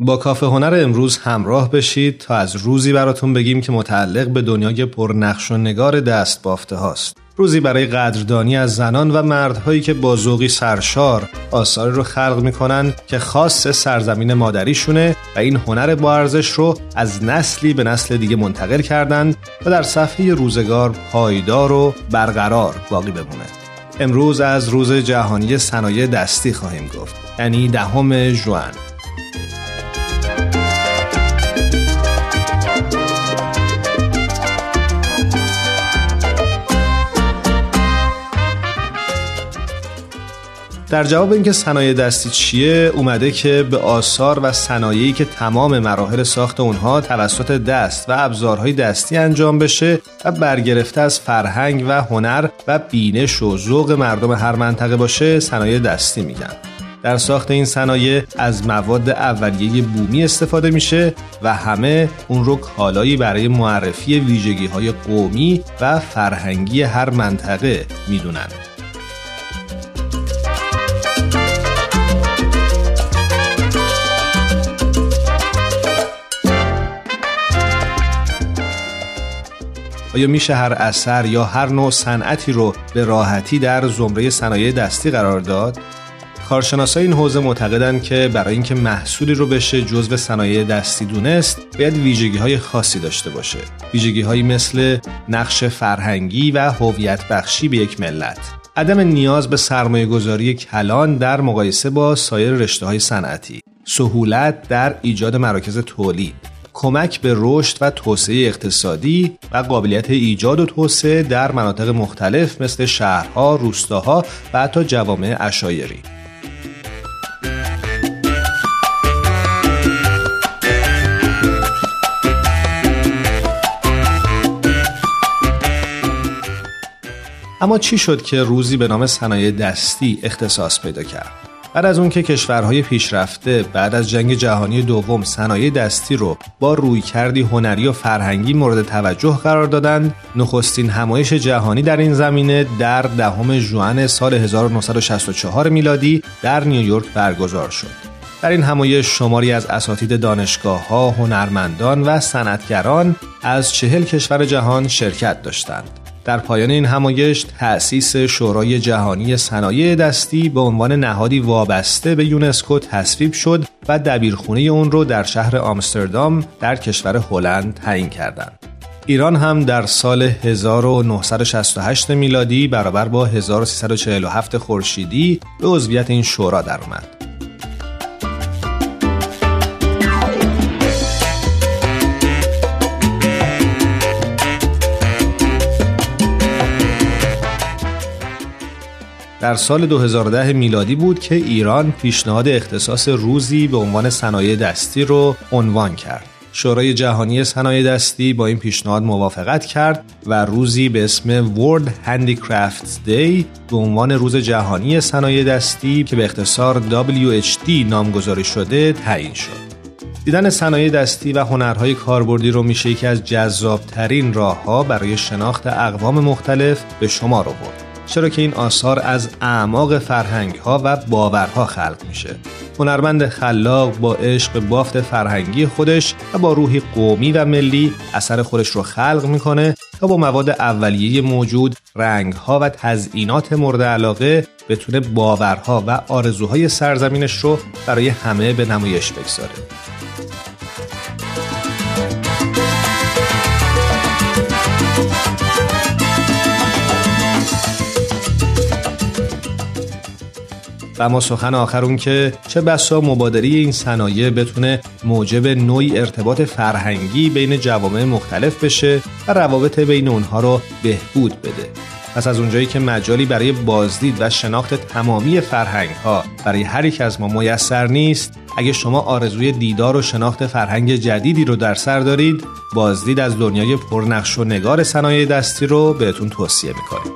با کافه هنر امروز همراه بشید تا از روزی براتون بگیم که متعلق به دنیای پرنقش و نگار دست بافته هاست. روزی برای قدردانی از زنان و مردهایی که با ذوقی سرشار آثاری رو خلق می‌کنن که خاص سرزمین مادریشونه و این هنر با ارزش رو از نسلی به نسل دیگه منتقل کردند و در صفحه روزگار پایدار و برقرار باقی بمونه. امروز از روز جهانی صنایع دستی خواهیم گفت یعنی دهم ژوئن در جواب اینکه صنایع دستی چیه اومده که به آثار و صنایعی که تمام مراحل ساخت اونها توسط دست و ابزارهای دستی انجام بشه و برگرفته از فرهنگ و هنر و بینش و ذوق مردم هر منطقه باشه صنایع دستی میگن. در ساخت این صنایع از مواد اولیه بومی استفاده میشه و همه اون رو کالایی برای معرفی ویژگی های قومی و فرهنگی هر منطقه می‌دونن. آیا میشه هر اثر یا هر نوع صنعتی رو به راحتی در زمره صنایع دستی قرار داد؟ کارشناسای این حوزه معتقدند که برای اینکه محصولی رو بشه جزو صنایع دستی دونست باید ویژگی های خاصی داشته باشه. ویژگی هایی مثل نقش فرهنگی و هویت بخشی به یک ملت. عدم نیاز به سرمایه گذاری کلان در مقایسه با سایر رشته های صنعتی. سهولت در ایجاد مراکز تولید. کمک به رشد و توسعه اقتصادی و قابلیت ایجاد و توسعه در مناطق مختلف مثل شهرها، روستاها و حتی جوامع اشایری. اما چی شد که روزی به نام صنایع دستی اختصاص پیدا کرد؟ بعد از اون که کشورهای پیشرفته بعد از جنگ جهانی دوم صنایع دستی رو با رویکردی هنری و فرهنگی مورد توجه قرار دادند نخستین همایش جهانی در این زمینه در دهم ژوئن سال 1964 میلادی در نیویورک برگزار شد در این همایش شماری از اساتید دانشگاه ها، هنرمندان و صنعتگران از چهل کشور جهان شرکت داشتند. در پایان این همایش تأسیس شورای جهانی صنایع دستی به عنوان نهادی وابسته به یونسکو تصویب شد و دبیرخونه اون رو در شهر آمستردام در کشور هلند تعیین کردند. ایران هم در سال 1968 میلادی برابر با 1347 خورشیدی به عضویت این شورا درآمد. در سال 2010 میلادی بود که ایران پیشنهاد اختصاص روزی به عنوان صنایع دستی رو عنوان کرد. شورای جهانی صنایع دستی با این پیشنهاد موافقت کرد و روزی به اسم World Handicrafts Day به عنوان روز جهانی صنایع دستی که به اختصار WHD نامگذاری شده تعیین شد. دیدن صنایع دستی و هنرهای کاربردی رو میشه یکی از جذابترین راهها برای شناخت اقوام مختلف به شما رو برد چرا که این آثار از اعماق فرهنگ ها و باورها خلق میشه. هنرمند خلاق با عشق بافت فرهنگی خودش و با روحی قومی و ملی اثر خودش رو خلق می‌کنه تا با مواد اولیه موجود رنگها و تزئینات مورد علاقه بتونه باورها و آرزوهای سرزمینش رو برای همه به نمایش بگذاره. و ما سخن آخرون که چه بسا مبادری این صنایع بتونه موجب نوعی ارتباط فرهنگی بین جوامع مختلف بشه و روابط بین اونها رو بهبود بده. پس از اونجایی که مجالی برای بازدید و شناخت تمامی فرهنگ ها برای هر یک از ما میسر نیست اگه شما آرزوی دیدار و شناخت فرهنگ جدیدی رو در سر دارید بازدید از دنیای پرنقش و نگار صنایع دستی رو بهتون توصیه می‌کنیم.